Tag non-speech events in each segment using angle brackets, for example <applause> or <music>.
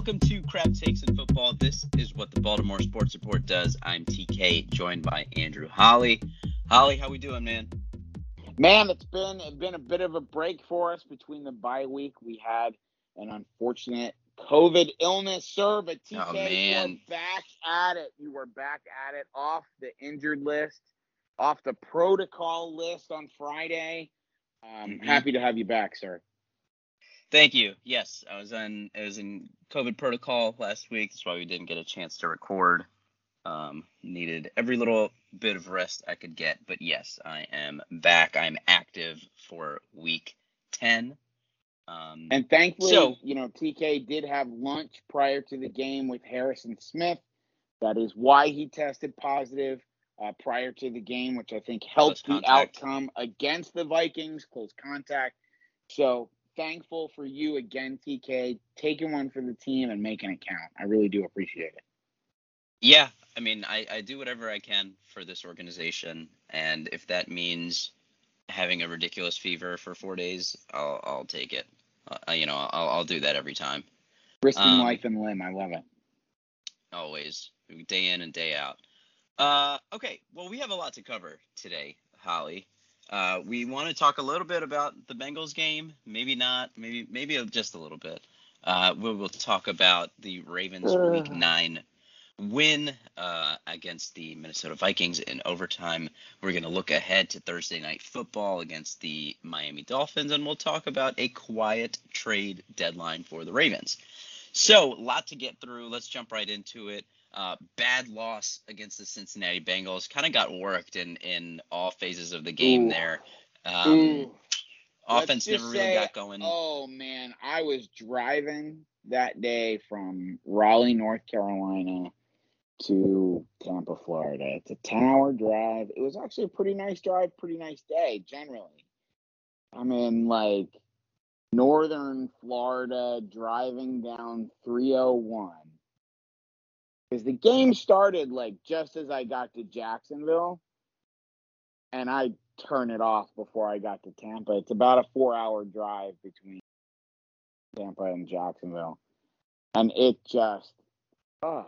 Welcome to Crab Takes in Football. This is what the Baltimore Sports Report does. I'm TK, joined by Andrew Holly. Holly, how we doing, man? Man, it's been it's been a bit of a break for us between the bye week. We had an unfortunate COVID illness, sir, but TK, Oh, man. you are back at it. You were back at it off the injured list, off the protocol list on Friday. Um, Mhm. Happy to have you back, sir. Thank you. Yes, I was on. I was in COVID protocol last week. That's why we didn't get a chance to record. Um, needed every little bit of rest I could get. But yes, I am back. I'm active for week ten. Um, And thankfully, So- you know, TK did have lunch prior to the game with Harrison Smith. That is why he tested positive uh, prior to the game, which I think helped the outcome against the Vikings, close contact. So thankful for you again, TK, taking one for the team and making it count. I really do appreciate it. Yeah, I mean, I, I do whatever I can for this organization, and if that means having a ridiculous fever for four days, I'll I'll take it. Uh, you know, I'll I'll do that every time, Risking Um, life and limb. I love it. always, day in and day out. Uh, okay, well, we have a lot to cover today, Holly. Uh, we want to talk a little bit about the Bengals game, maybe not, maybe maybe just a little bit. Uh, we will talk about the Ravens Week Nine win uh, against the Minnesota Vikings in overtime. We're going to look ahead to Thursday night football against the Miami Dolphins, and we'll talk about a quiet trade deadline for the Ravens. So, a lot to get through. Let's jump right into it. Uh, bad loss against the Cincinnati Bengals. Kind of got worked in in all phases of the game Ooh. there. Um, Ooh. offense never really say, got going. Oh man, I was driving that day from Raleigh, North Carolina to Tampa, Florida. It's a 10 hour drive. It was actually a pretty nice drive, pretty nice day generally. I'm in like northern Florida driving down 301. Because the game started like just as I got to Jacksonville. And I turn it off before I got to Tampa. It's about a four hour drive between Tampa and Jacksonville. And it just, oh,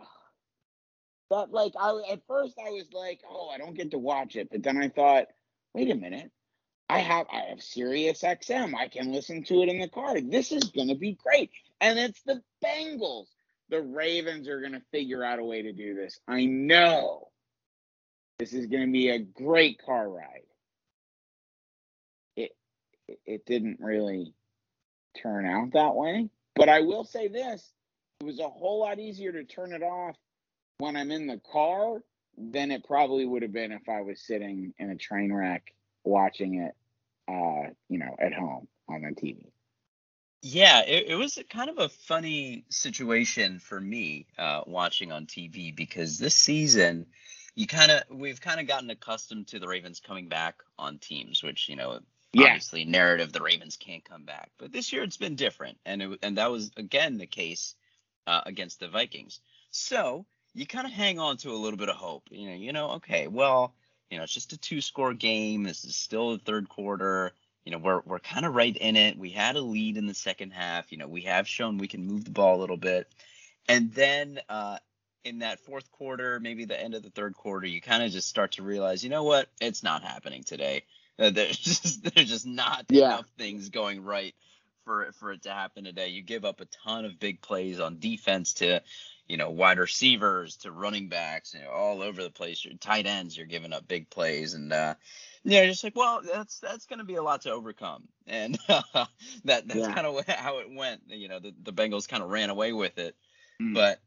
that like, I at first I was like, oh, I don't get to watch it. But then I thought, wait a minute. I have I have Sirius XM. I can listen to it in the car. This is gonna be great. And it's the Bengals. The Ravens are gonna figure out a way to do this. I know. This is gonna be a great car ride. It it, it didn't really turn out that way. But I will say this. It was a whole lot easier to turn it off when I'm in the car than it probably would have been if I was sitting in a train wreck watching it uh, you know, at home on the TV. Yeah, it, it was a kind of a funny situation for me uh, watching on TV because this season, you kind of we've kind of gotten accustomed to the Ravens coming back on teams, which you know Yeah. obviously narrative the Ravens can't come back, but this year it's been different, and it, and that was again the case uh, against the Vikings. So you kind of hang on to a little bit of hope, you know, you know, okay, well, you know, it's just a two-score game. This is still the third quarter you know we're we're kind of right in it. We had a lead in the second half. You know we have shown we can move the ball a little bit, and then uh, in that fourth quarter, maybe the end of the third quarter, you kind of just start to realize, you know what, it's not happening today. <laughs> Uh, there's just there's just not Yeah. enough things going right for it for it to happen today. You give up a ton of big plays on defense to you know wide receivers to running backs, you know, all over the place. Your tight ends, you're giving up big plays, and uh, yeah, just like, well, that's that's going to be a lot to overcome, <laughs> and that that's Yeah. kind of how it went. You know, the, the Bengals kind of ran away with it, Mm. but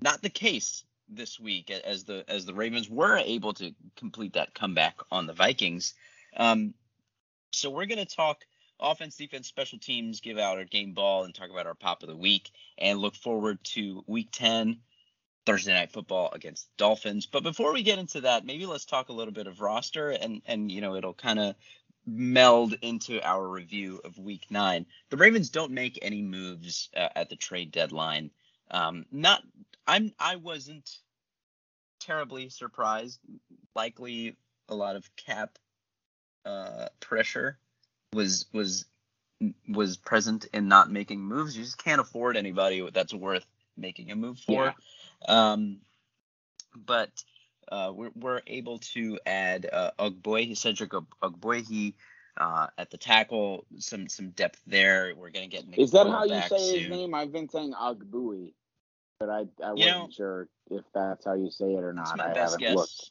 not the case this week as the as the Ravens were able to complete that comeback on the Vikings. Um, so we're going to talk offense, defense, special teams, give out our game ball, and talk about our pop of the week, and look forward to Week 10. Thursday night football against Dolphins. But before we get into that, maybe let's talk a little bit of roster and and you know it'll kind of meld into our review of week 9. The Ravens don't make any moves uh, at the trade deadline. Um not I'm I wasn't terribly surprised. Likely a lot of cap uh pressure was was was present in not making moves. You just can't afford anybody that's worth making a move for. Yeah. Um, but uh, we're, we're able to add uh, Ogboy, Cedric Ogbuehi uh, at the tackle, some some depth there. We're gonna get. Nick Is that how you say soon. his name? I've been saying Ogbui, but I I wasn't know, sure if that's how you say it or not. I haven't guess. looked.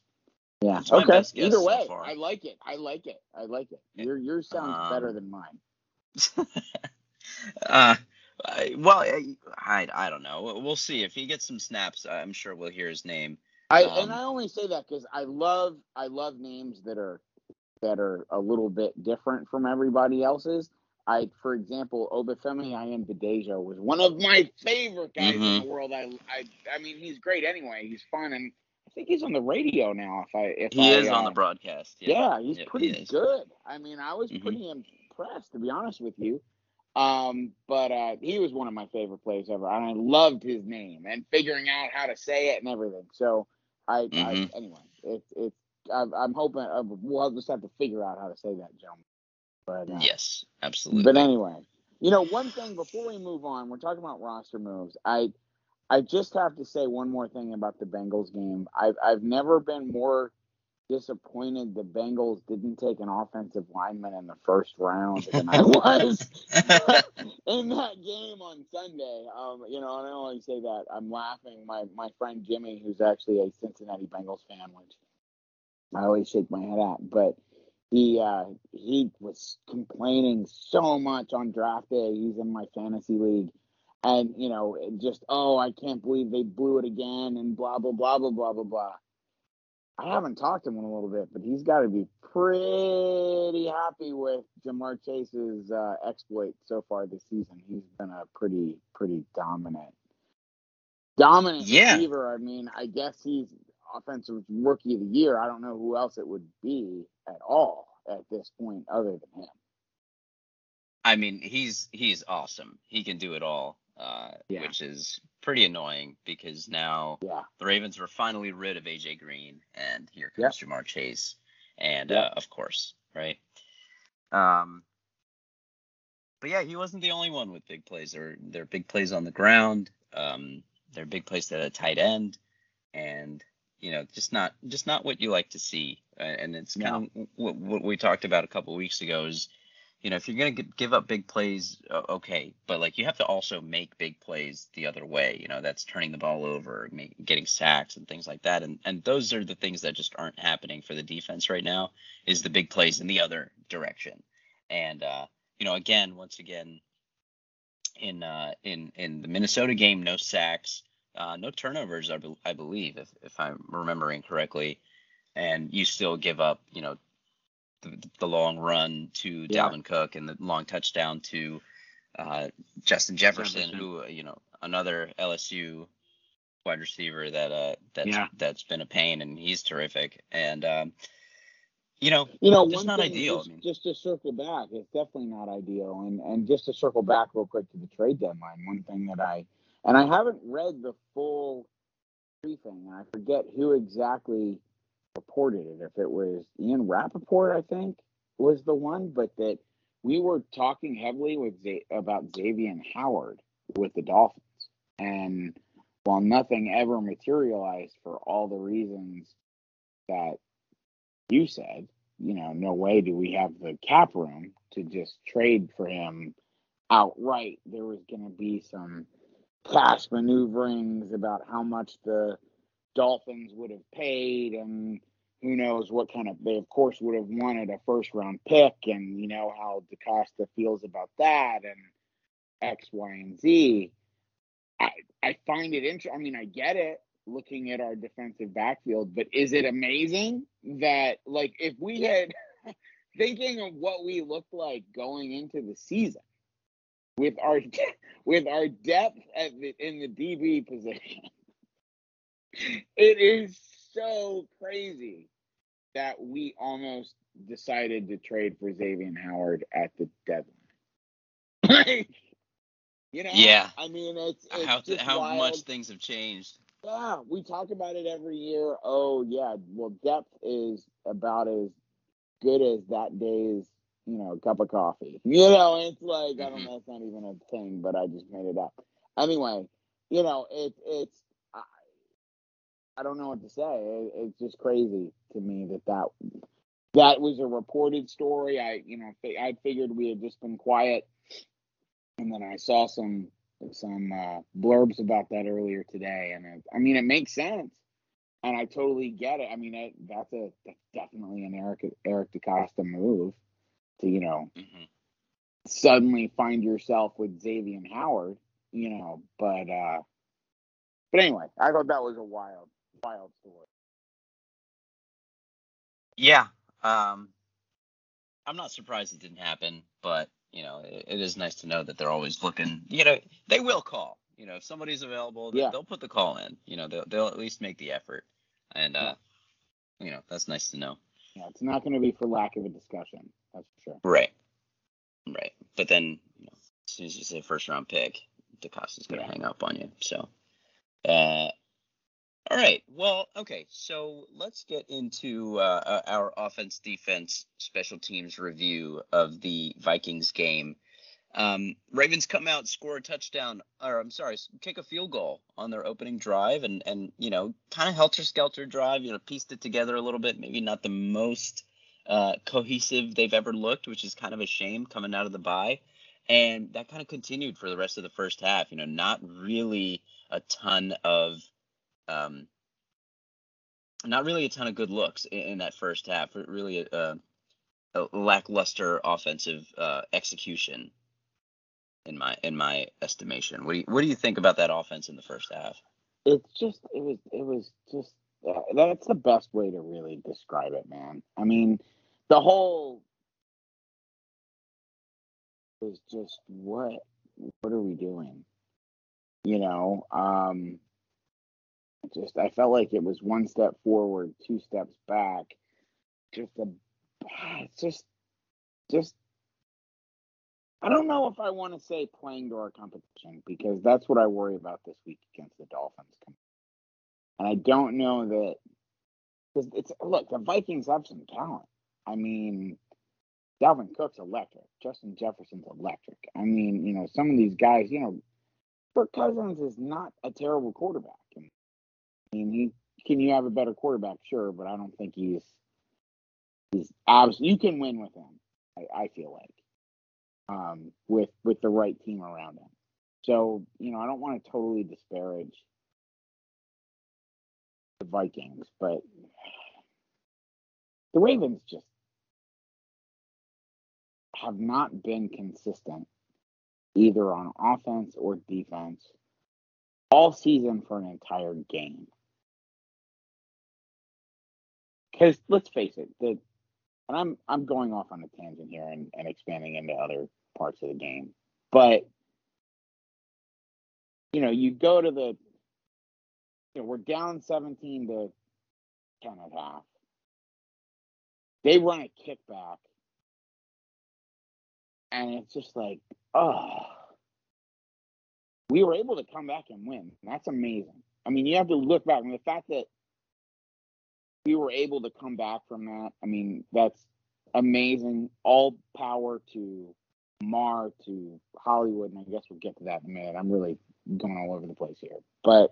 Yeah. okay. Either way, so I like it. I like it. I like it. Your your sounds um, better than mine. <laughs> uh, well, I I don't know. We'll see if he gets some snaps. I'm sure we'll hear his name. I um, and I only say that because I love I love names that are that are a little bit different from everybody else's. I, for example, Obafemi Ayanbadejo was one of my favorite guys mm-hmm. in the world. I, I, I mean, he's great anyway. He's fun, and I think he's on the radio now. If I, if he I, is uh, on the broadcast. Yeah, yeah he's pretty he good. I mean, I was mm-hmm. pretty impressed to be honest with you. Um, but uh, he was one of my favorite players ever, and I loved his name and figuring out how to say it and everything. So I, mm-hmm. I anyway, it's it's I'm, I'm hoping uh, we'll just have to figure out how to say that, gentlemen. But uh, yes, absolutely. But anyway, you know, one thing before we move on, we're talking about roster moves. I I just have to say one more thing about the Bengals game. I've I've never been more disappointed the Bengals didn't take an offensive lineman in the first round <laughs> than I was <laughs> in that game on Sunday. Um, you know, and I only say that I'm laughing. My my friend Jimmy, who's actually a Cincinnati Bengals fan, which I always shake my head at, but he uh, he was complaining so much on draft day. He's in my fantasy league, and you know, just oh, I can't believe they blew it again, and blah blah blah blah blah blah blah. I haven't talked to him in a little bit, but he's got to be pretty happy with Ja'Marr Chase's uh, exploit so far this season. He's been a pretty pretty dominant dominant yeah. receiver. I mean, I guess he's offensive rookie of the year. I don't know who else it would be at all at this point other than him. I mean, he's he's awesome. He can do it all, uh, yeah. which is pretty annoying because now yeah. the Ravens were finally rid of AJ Green, and here comes yep. Ja'Marr Chase, and yep. uh, of course, right? Um, but yeah, he wasn't the only one with big plays. There, there are big plays on the ground. Um, there are big plays at a tight end, and you know, just not just not what you like to see. Uh, and it's kind of what, what, we talked about a couple weeks ago is, you know, if you're gonna give up big plays, okay, but like you have to also make big plays the other way. You know, that's turning the ball over, make, getting sacks and things like that. And and those are the things that just aren't happening for the defense right now. Is the big plays in the other direction. And uh, you know, again, once again, in uh, in in the Minnesota game, no sacks. Uh, no turnovers, I, be- I believe, if, if I'm remembering correctly. And you still give up, you know, the, the long run to yeah. Dalvin Cook and the long touchdown to uh, Justin Jefferson, Jefferson, who, you know, another LSU wide receiver that uh that's yeah. that's been a pain and he's terrific. And um, you know, you know, it's not ideal. Just, I mean, just to circle back, it's definitely not ideal. And and just to circle back real quick to the trade deadline, one thing that I and I haven't read the full briefing, and I forget who exactly reported it. If it was Ian Rapoport, I think was the one, but that we were talking heavily with Z- about Xavier Howard with the Dolphins, and while nothing ever materialized for all the reasons that you said, you know, no way do we have the cap room to just trade for him outright. There was going to be some cash maneuverings about how much the Dolphins would have paid and who knows what kind of they of course would have wanted a first round pick and you know how DeCosta feels about that and X, Y, and Z. I I find it interesting. I mean, I get it looking at our defensive backfield, but is it amazing that like if we had <laughs> thinking of what we looked like going into the season, with our <laughs> with our depth at the, in the DB position. <laughs> it is so crazy that we almost decided to trade for Xavier Howard at the deadline. <laughs> like, you know, yeah. I mean, it's, it's how how much things have changed. Yeah, we talk about it every year. Oh yeah, well, depth is about as good as that day's you know, cup of coffee. <laughs> You know, it's like, mm-hmm. I don't mm-hmm. know, it's not even a thing, but I just made it up. Anyway, you know, it, it's I, don't know what to say. It, it's just crazy to me that that that was a reported story. I you know I figured we had just been quiet, and then I saw some some uh, blurbs about that earlier today, and it, I mean it makes sense, and I totally get it. I mean it, that's a that's definitely an Eric Eric DeCosta move to you know mm-hmm. suddenly find yourself with Xavier Howard, you know. But uh but anyway, I thought that was a wild wild story. Yeah, um, I'm not surprised it didn't happen, but you know, it, it is nice to know that they're always looking. You know, they will call. You know, if somebody's available, yeah. they'll put the call in. You know, they'll they'll at least make the effort, and uh, you know, that's nice to know. Yeah, it's not going to be for lack of a discussion. That's for sure. Right. Right. But then, you know, as soon as you say first round pick, DeCosta's going to yeah. hang up on you. So, uh, all right. Well, okay. So let's get into uh, uh, our offense, defense, special teams review of the Vikings game. Um, Ravens come out, score a touchdown, or I'm sorry, kick a field goal on their opening drive, and and you know, kind of helter skelter drive. You know, pieced it together a little bit. Maybe not the most uh, cohesive they've ever looked, which is kind of a shame coming out of the bye. And that kind of continued for the rest of the first half. You know, not really a ton of um, not really a ton of good looks in, in that first half. Really a, a lackluster offensive uh, execution in my in my estimation. What do you what do you think about that offense in the first half? It's just it was it was just uh, that's the best way to really describe it, man. I mean, the whole was just what what are we doing? You know, um just I felt like it was one step forward, two steps back. Just a ah, it's just just I don't know if I want to say playing to our competition because that's what I worry about this week against the Dolphins. And I don't know that because it's look, the Vikings have some talent. I mean, Dalvin Cook's electric. Justin Jefferson's electric. I mean, you know, some of these guys, you know, Kirk Cousins is not a terrible quarterback. Mean, he can you have a better quarterback, sure, but I don't think he's he's abs. You can win with him. I, I feel like um, with with the right team around him. So you know, I don't want to totally disparage the Vikings, but the Ravens just have not been consistent either on offense or defense all season for an entire game. Because let's face it, the and I'm I'm going off on a tangent here and, and expanding into other parts of the game. But you know, you go to the you know, we're down 17 to 10 and a half. They run a kickback. And it's just like, oh, we were able to come back and win. That's amazing. I mean, you have to look back. and the fact that we were able to come back from that, I mean, that's amazing. All power to Mar to Hollywood, and I guess we'll get to that in a minute. I'm really going all over the place here. But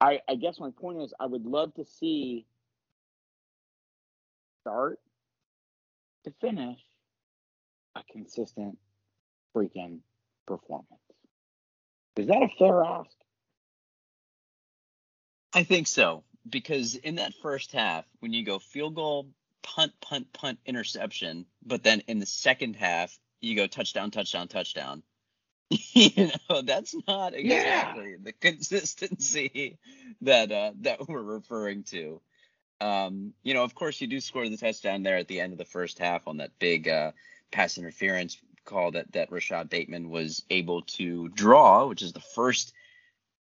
I, I guess my point is I would love to see start to finish a consistent freaking performance. Is that a fair ask? I think so. Because in that first half, when you go field goal, punt, punt, punt, interception, but then in the second half, you go touchdown, touchdown, touchdown. <laughs> you know, that's not exactly yeah. the consistency that uh, that we're referring to. Um, you know, of course, you do score the touchdown there at the end of the first half on that big uh, pass interference call that that Rashod Bateman was able to draw, which is the first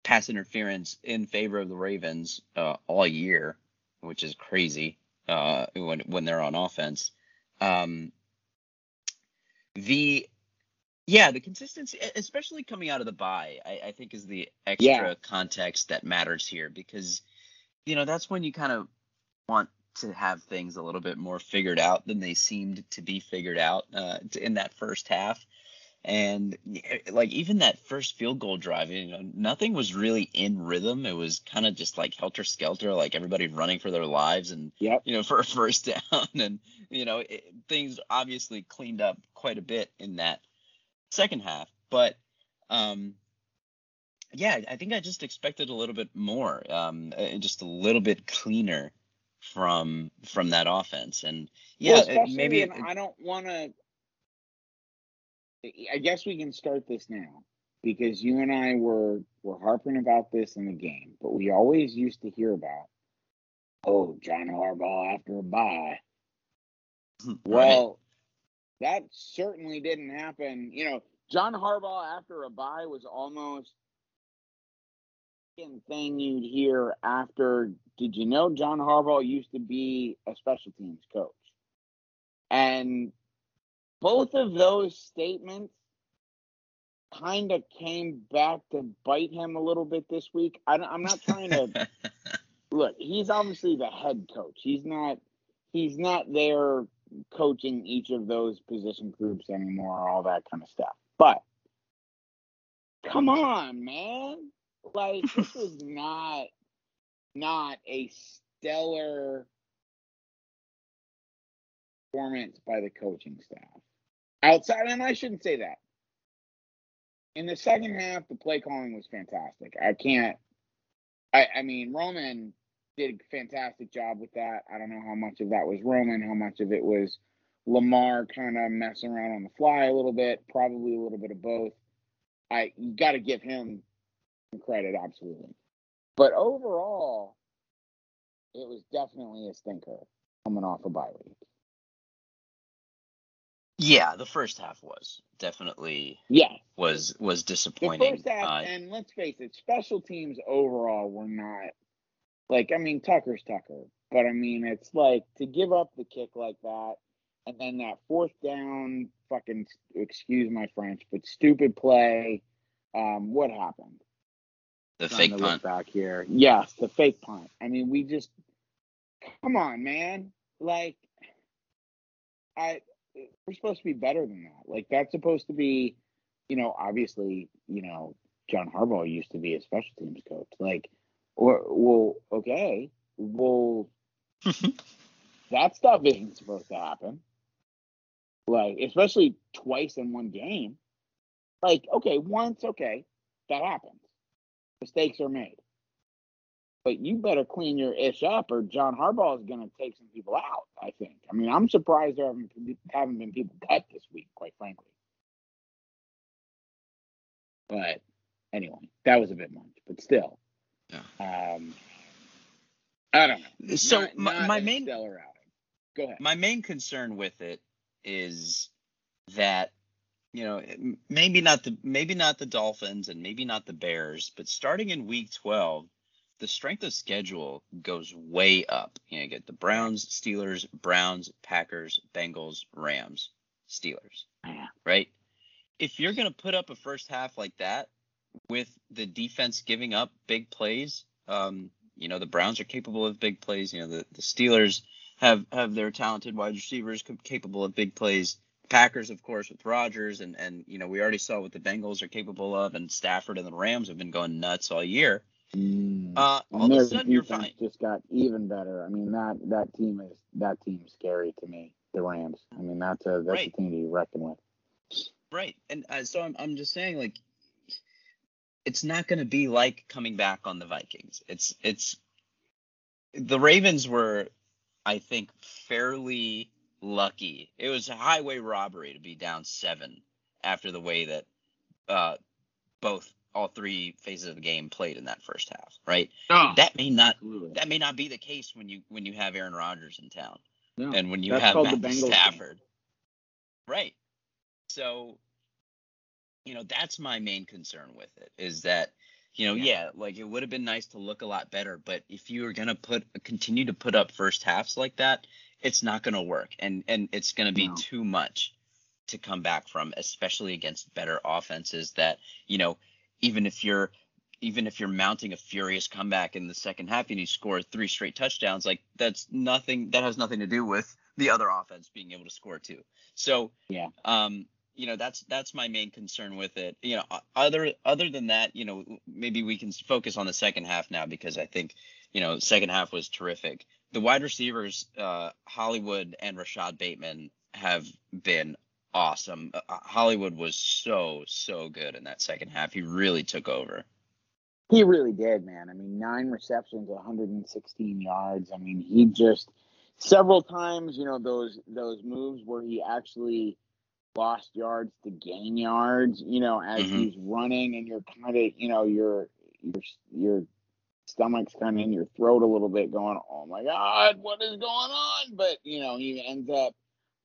pass interference in favor of the Ravens uh, all year, which is crazy uh, when when they're on offense. Um, the yeah, the consistency, especially coming out of the bye, I, I think is the extra yeah. context that matters here because you know that's when you kind of want to have things a little bit more figured out than they seemed to be figured out uh, in that first half. And like even that first field goal drive, you know, nothing was really in rhythm. It was kind of just like helter skelter, like everybody running for their lives, and Yep. you know, <laughs> for a first down, and you know, it, things obviously cleaned up quite a bit in that second half. But um, yeah, I think I just expected a little bit more, um, uh, just a little bit cleaner from from that offense, and yeah, well, it- maybe and I don't want to. I guess we can start this now because you and I were were harping about this in the game, but we always used to hear about, oh, John Harbaugh after a bye. <laughs> Well, that certainly didn't happen. You know, John Harbaugh after a bye was almost thing you'd hear after. Did you know John Harbaugh used to be a special teams coach? And both of those statements kind of came back to bite him a little bit this week. I, am not trying to <laughs> look. He's obviously the head coach. He's not. He's not there coaching each of those position groups anymore, all that kind of stuff. But come on, man. Like this <laughs> was not not a stellar performance by the coaching staff. Outside and I shouldn't say that. In the second half, the play calling was fantastic. I can't I, I mean Roman did a fantastic job with that. I don't know how much of that was Roman, how much of it was Lamar kind of messing around on the fly a little bit, probably a little bit of both. I you got to give him credit, absolutely. But overall, it was definitely a stinker coming off a bye week. Yeah, the first half was definitely Yeah, was was disappointing. the first half, Uh, and let's face it, special teams overall were not like I mean Tucker's Tucker, but I mean it's like to give up the kick like that, and then that fourth down, fucking excuse my French, but stupid play. Um, what happened? the Trying fake punt. back here. Yes, the fake punt. I mean, we just come on, man. Like, I we're supposed to be better than that. Like, that's supposed to be, you know, obviously, you know, John Harbaugh used to be a special teams coach. Like, or well, okay, well, <laughs> that stuff isn't supposed to happen. Like, especially twice in one game. Like, okay, once, okay, that happens. Mistakes are made. But you better clean your ish up, or John Harbaugh is going to take some people out. I think. I mean, I'm surprised there haven't, haven't been people cut this week, quite frankly. But anyway, that was a bit much. But still, Yeah. um, I don't know. So Not- my, not my main stellar outing. Go ahead. my main concern with it is that you know maybe not the maybe not the Dolphins and maybe not the Bears, but starting in Week 12, the strength of schedule goes way up. You, know, you get the Browns, Steelers, Browns, Packers, Bengals, Rams, Steelers, Yeah. right? If you're gonna put up a first half like that with the defense giving up big plays, um, you know the Browns are capable of big plays. You know the, the Steelers have have their talented wide receivers capable of big plays. Packers, of course, with Rodgers, and and you know we already saw what the Bengals are capable of, and Stafford and the Rams have been going nuts all year. Mm. Uh, all and of a sudden you're fine, just got even better. I mean that that team is that team's scary to me. The Rams. I mean that's a that's Right. a team to be reckoned with. right? And uh, so I'm I'm just saying like it's not going to be like coming back on the Vikings. It's it's the Ravens were, I think, fairly lucky. It was a highway robbery to be down seven after the way that uh, both all three phases of the game played in that first half, right? No, That may not absolutely. that may not be the case when you when you have Aaron Rodgers in town No. and when you have Matthew Bengals game. Stafford. Right. So, you know, that's my main concern with it is that, you know, Yeah. yeah, like it would have been nice to look a lot better, but if you are gonna put continue to put up first halves like that, it's not gonna work, and and it's gonna be No. too much to come back from, especially against better offenses that, you know, even if you're even if you're mounting a furious comeback in the second half and you score three straight touchdowns, like that's nothing that has nothing to do with the other offense being able to score too. So Yeah. um, you know that's that's my main concern with it. You know, other other than that, you know, maybe we can focus on the second half now because I think you know second half was terrific. The wide receivers, uh, Hollywood and Rashod Bateman, have been awesome. Uh, Hollywood was so so good in that second half. He really took over. He really did, man. I mean, nine receptions, 116 yards. I mean, he just several times, you know, those those moves where he actually lost yards to gain yards, you know, as mm-hmm. he's running and you're kind of, you know, your your your stomach's kind of in your throat a little bit going, "Oh my god, what is going on?" But, you know, he ends up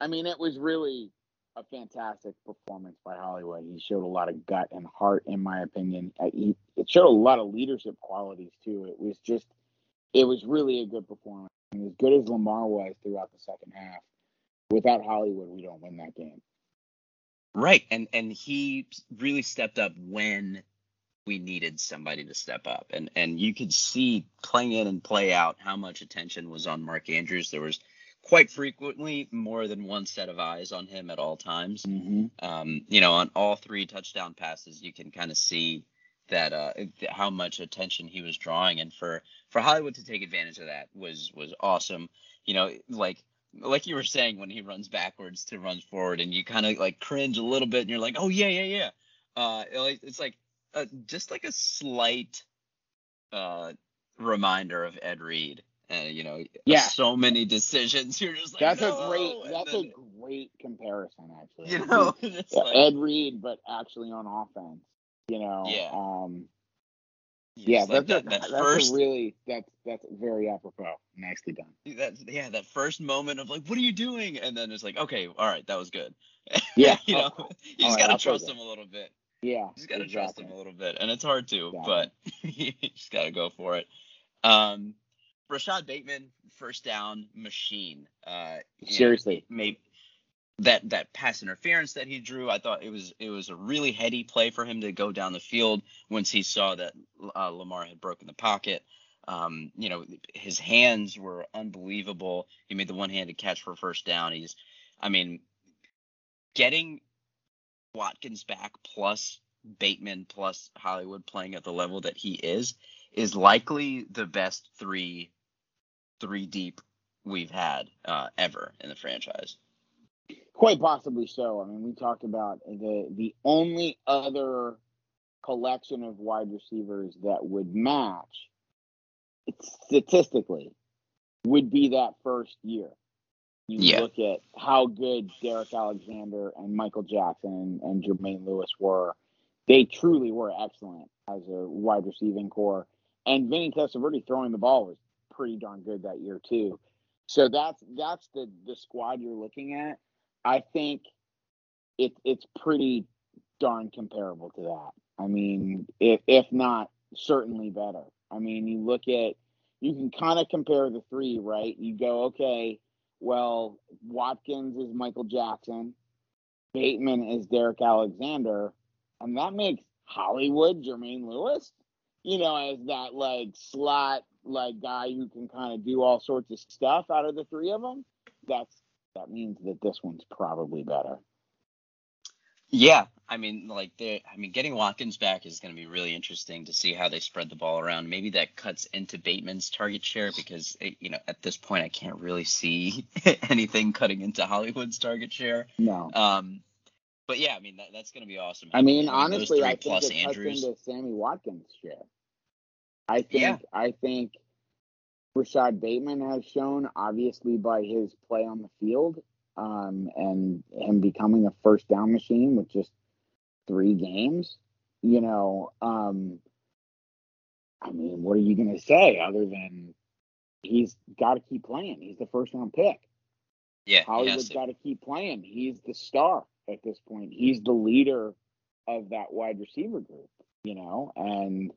I mean, it was really a fantastic performance by Hollywood. He showed a lot of gut and heart, in my opinion. Uh, he, it showed a lot of leadership qualities too. It was just, it was really a good performance. And as good as Lamar was throughout the second half, without Hollywood, we don't win that game. Right, and and he really stepped up when we needed somebody to step up, and and you could see playing in and play out how much attention was on Mark Andrews. There was quite frequently more than one set of eyes on him at all times. Mm-hmm. Um, you know, on all three touchdown passes, you can kind of see that uh, how much attention he was drawing, and for for Hollywood to take advantage of that was was awesome. You know, like like you were saying when he runs backwards to runs forward, and you kind of like cringe a little bit, and you're like, oh yeah, yeah, yeah. Uh, it's like uh, just like a slight uh, reminder of Ed Reed and you know, yeah, so many decisions. You're just like, that's no! a great, that's then, a great comparison, actually. You know, <laughs> yeah, like, Ed Reed, but actually on offense. You know, yeah, um, yeah, that's, like that, a, that that's first, really that's that's very apropos. Nicely done. That yeah, that first moment of like, what are you doing? And then it's like, okay, all right, that was good. <laughs> Yeah, you know, oh, you just gotta trust him a little bit. Yeah, you just gotta exactly. trust him a little bit, and it's hard to, but <laughs> you just gotta go for it. Um, Rashod Bateman, first down machine. Uh, Seriously, maybe that that pass interference that he drew, I thought it was it was a really heady play for him to go down the field once he saw that uh, Lamar had broken the pocket. Um, you know, his hands were unbelievable. He made the one-handed catch for first down. He's, I mean, getting Watkins back plus Bateman plus Hollywood playing at the level that he is is likely the best three three deep we've had uh, ever in the franchise. Quite possibly so. I mean, we talked about the the only other collection of wide receivers that would match statistically would be that first year. You yeah. look at how good Derrick Alexander and Michael Jackson and Jermaine Lewis were. They truly were excellent as a wide receiving corps. And Vinny Testaverde throwing the ball was pretty darn good that year too. So that's that's the the squad you're looking at. I think it it's pretty darn comparable to that. I mean, if if not certainly better. I mean, you look at you can kind of compare the three, right? You go, okay, well, Watkins is Michael Jackson, Bateman is Derrick Alexander, and that makes Hollywood Jermaine Lewis, you know, as that like slot like guy who can kind of do all sorts of stuff out of the three of them, that's that means that this one's probably better. Yeah, I mean, like they, I mean, getting Watkins back is going to be really interesting to see how they spread the ball around. Maybe that cuts into Bateman's target share because it, you know at this point I can't really see <laughs> anything cutting into Hollywood's target share. No. Um, but yeah, I mean that, that's going to be awesome. I mean, honestly, I think it Andrews. cuts into Sammy Watkins' share. I think yeah. I think Rashod Bateman has shown, obviously by his play on the field, um, and him becoming a first down machine with just three games. You know, um, I mean, what are you going to say other than he's got to keep playing? He's the first round pick. Yeah, Hollywood's got to keep playing. He's the star at this point. He's the leader of that wide receiver group. You know, and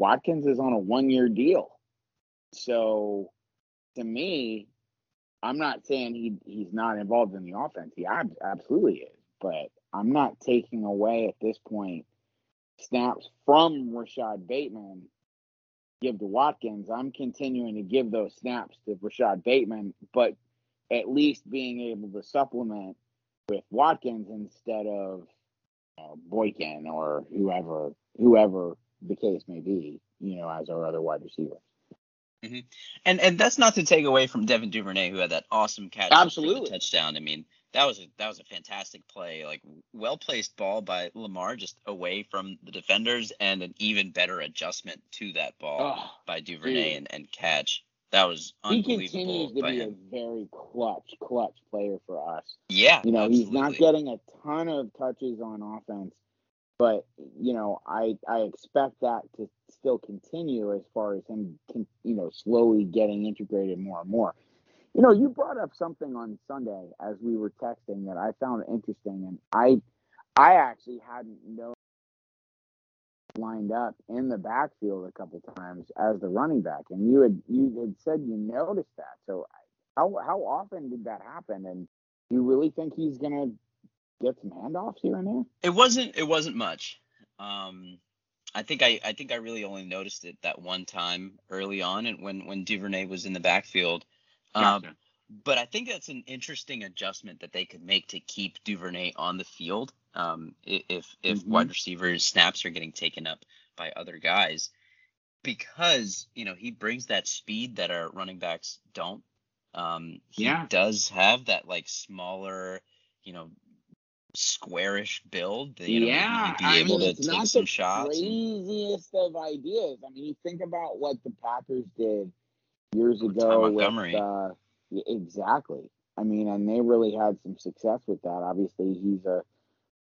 Watkins is on a one year deal. So to me, I'm not saying he he's not involved in the offense. He ab- absolutely is, but I'm not taking away at this point snaps from Rashod Bateman give to Watkins. I'm continuing to give those snaps to Rashod Bateman, but at least being able to supplement with Watkins instead of uh, Boykin or whoever whoever the case may be, you know, as our other wide receivers. Mm-hmm. And and that's not to take away from Devin Duvernay, who had that awesome catch Absolutely. touchdown. I mean, that was a that was a fantastic play, like well placed ball by Lamar, just away from the defenders, and an even better adjustment to that ball Oh, by Duvernay and, and catch. That was unbelievable. he continues to be him. a very clutch, clutch player for us. Yeah, You know, he's not getting a ton of touches on offense, but you know, I I expect that to still continue as far as him, con- you know, slowly getting integrated more and more. You know, you brought up something on Sunday as we were texting that I found interesting, and I I actually hadn't known lined up in the backfield a couple times as the running back, and you had you had said you noticed that. So how how often did that happen? And do you really think he's gonna get some handoffs here and there? It wasn't it wasn't much. Um, I think I I think I really only noticed it that one time early on, and when when Duvernay was in the backfield. Um, but I think that's an interesting adjustment that they could make to keep Duvernay on the field. Um, if if Mhm. wide receivers snaps are getting taken up by other guys, because you know he brings that speed that our running backs don't. Um, he Yeah. does have that like smaller, you know, squarish build. that, You know, he'd be I able mean, to it's take not some the shots. and- craziest of ideas. I mean, you think about what the Packers did years ago Montgomery. with uh, yeah, exactly. I mean, and they really had some success with that. Obviously, he's a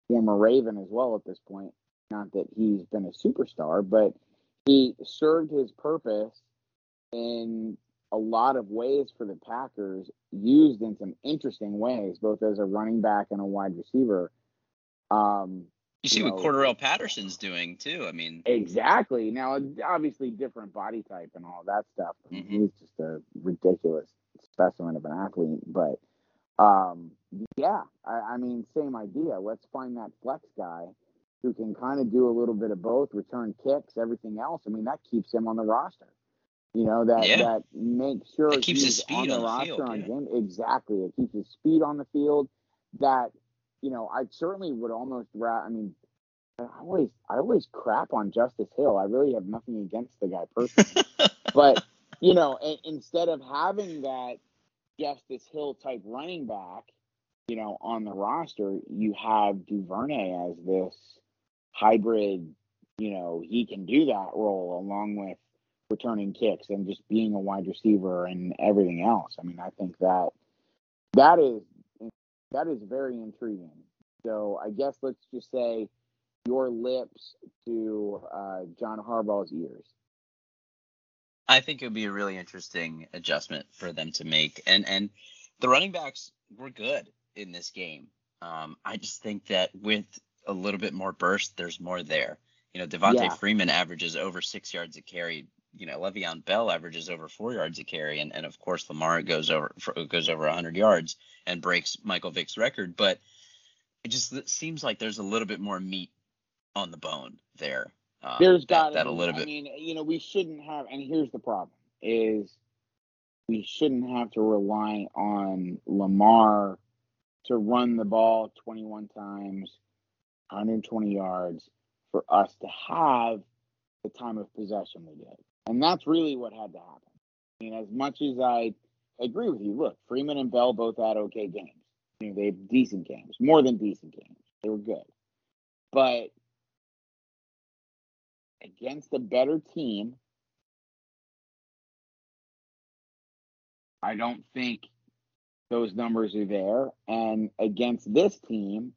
former Raven as well at this point. Not that he's been a superstar, but he served his purpose in a lot of ways for the Packers, used in some interesting ways, both as a running back and a wide receiver. Um, You see you what know, Cordarrelle Patterson's doing too. I mean, Exactly. Now, obviously, different body type and all that stuff. I mean, Mhm. He's just a ridiculous specimen of an athlete. But um, yeah, I, I mean, same idea. Let's find that flex guy who can kind of do a little bit of both, return kicks, everything else. I mean, that keeps him on the roster. You know that Yeah. that makes sure It keeps his he's speed on the on the roster field, on yeah. game. Exactly, it keeps his speed on the field. That you know, I certainly would almost. Ra- I mean, I always I always crap on Justice Hill. I really have nothing against the guy personally, <laughs> but you know, a- instead of having that Justice Hill type running back, you know, on the roster, you have Duvernay as this hybrid. You know, he can do that role along with returning kicks and just being a wide receiver and everything else. I mean, I think that that is that is very intriguing. So I guess let's just say your lips to uh, John Harbaugh's ears. I think it would be a really interesting adjustment for them to make. And and the running backs were good in this game. Um, I just think that with a little bit more burst, there's more there. You know, Devonta Yeah. Freeman averages over six yards a carry. You know, Le'Veon Bell averages over four yards a carry, and, and of course Lamar goes over goes over 100 yards and breaks Michael Vick's record. But it just seems like there's a little bit more meat on the bone there. Um, There's that, got that to a little bit. I mean, you know, we shouldn't have. And here's the problem: is we shouldn't have to rely on Lamar to run the ball 21 times, 120 yards, for us to have the time of possession we did. And that's really what had to happen. I mean, as much as I agree with you, look, Freeman and Bell both had okay games. You know, they had decent games, more than decent games. They were good. But against a better team, I don't think those numbers are there. And against this team,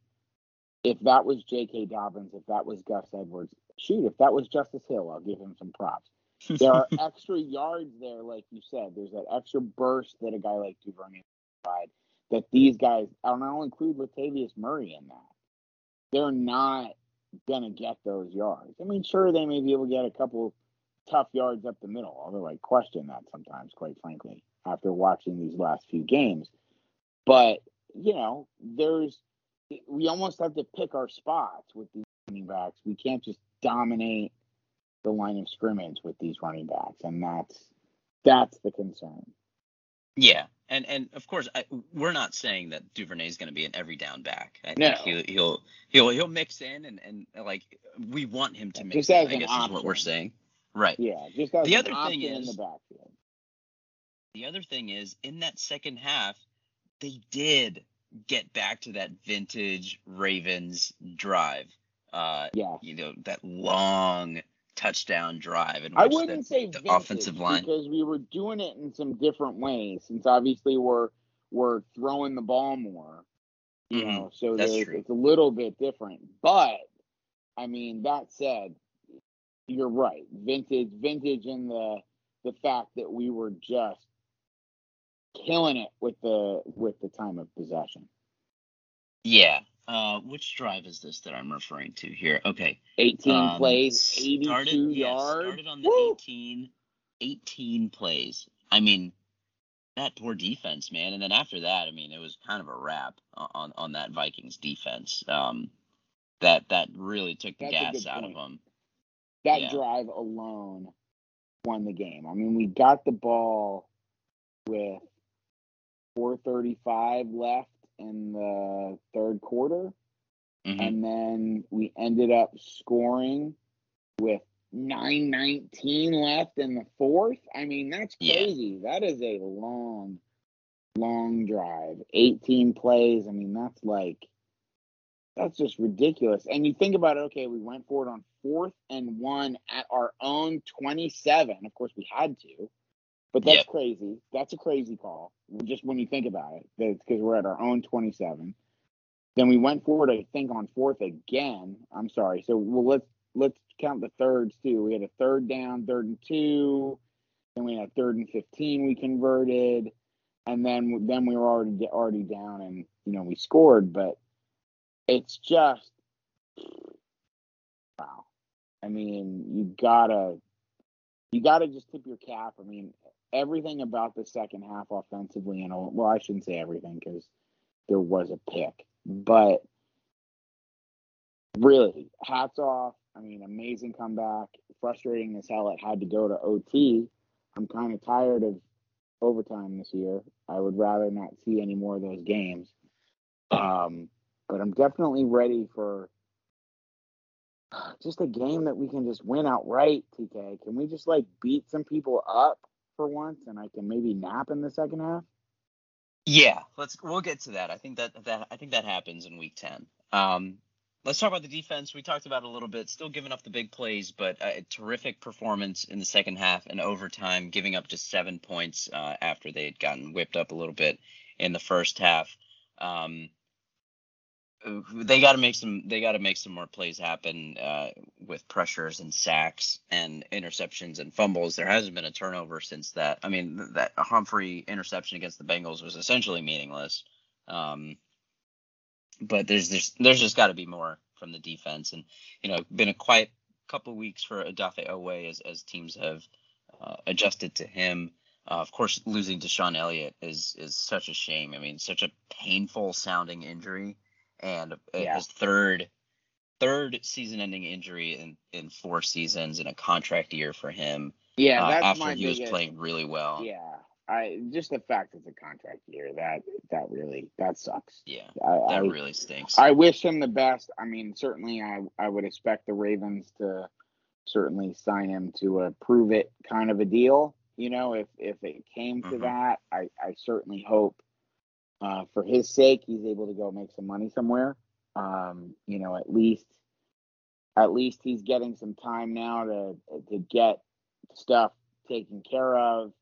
if that was J.K. Dobbins, if that was Gus Edwards, shoot, if that was Justice Hill, I'll give him some props. There are <laughs> extra yards there, like you said. There's that extra burst that a guy like Duvernay provide. That these guys, and I'll include Latavius Murray in that. They're not gonna get those yards. I mean, sure, they may be able to get a couple tough yards up the middle, although I question that sometimes, quite frankly, after watching these last few games. But you know, there's we almost have to pick our spots with these running backs. We can't just dominate the line of scrimmage with these running backs, and that's that's the concern. Yeah, and and of course I, we're not saying that Duvernay is going to be an every down back. I No. think he'll he'll he'll he'll mix in and and like we want him to mix Just in. I guess is what we're saying. Right. Yeah, just The other thing option in is- the backfield. The other thing is in that second half, they did get back to that vintage Ravens drive. Uh, Yeah. you know that long touchdown drive in I wouldn't the, say the vintage offensive line. because we were doing it in some different ways. Since obviously we're we're throwing the ball more, you Mhm. know, so it's a little bit different. But I mean, that said, you're right. Vintage, vintage, in the the fact that we were just killing it with the with the time of possession. Yeah. Uh, which drive is this that I'm referring to here? Okay. 18 Um, plays, 82 started, yeah, started on the Woo! 18, 18 plays. I mean, that poor defense, man. And then after that, I mean, it was kind of a wrap on on that Vikings defense. Um, that that really took the That's gas out of them. that Yeah. drive alone won the game. I mean, we got the ball with 435 left in the third quarter, Mhm. and then we ended up scoring with 919 left in the fourth. I mean, that's Yeah. crazy. That is a long, long drive. 18 plays. I mean, that's like that's just ridiculous. And you think about it, okay, we went for it on fourth and one at our own 27. Of course, we had to, but that's Yep. crazy. That's a crazy call. Just when you think about it, because we're at our own 27. Then we went forward, I think, on fourth again. I'm sorry. So well, let's let's count the thirds too. We had a third down, third and two. Then we had third and 15. We converted, and then then we were already already down, and you know we scored. But it's just wow. I mean, you gotta you gotta just tip your cap. I mean, everything about the second half offensively, and well, I shouldn't say everything because there was a pick, but really, hats off. I mean, amazing comeback. Frustrating as hell. It had to go to OT. I'm kind of tired of overtime this year. I would rather not see any more of those games. Um, but I'm definitely ready for just a game that we can just win outright. TK, can we just like beat some people up for once, and I can maybe nap in the second half? Yeah, let's we'll get to that. I think that that I think that happens in week 10. Um, let's talk about the defense. We talked about a little bit, still giving up the big plays, but a terrific performance in the second half and overtime, giving up just seven points uh, after they had gotten whipped up a little bit in the first half. Um, they got to make some. They got to make some more plays happen uh, with pressures and sacks and interceptions and fumbles. There hasn't been a turnover since that. I mean, th- that Humphrey interception against the Bengals was essentially meaningless. Um, but there's there's there's just got to be more from the defense, and you know, been a quiet couple weeks for Odafe Oweh as as teams have uh, adjusted to him. Uh, of course, losing DeShon Elliott is is such a shame. I mean, such a painful sounding injury, and Yeah. his third third season-ending injury in in four seasons in a contract year for him. Yeah, uh, that's after my he was biggest- playing really well. Yeah, I just the fact it's a contract year that that really that sucks. Yeah, I, that I, really stinks. I wish him the best. I mean, certainly, I I would expect the Ravens to certainly sign him to a prove it kind of a deal. You know, if if it came to Mhm. that, I I certainly hope uh, for his sake he's able to go make some money somewhere. Um, you know, at least at least he's getting some time now to to get stuff taken care of,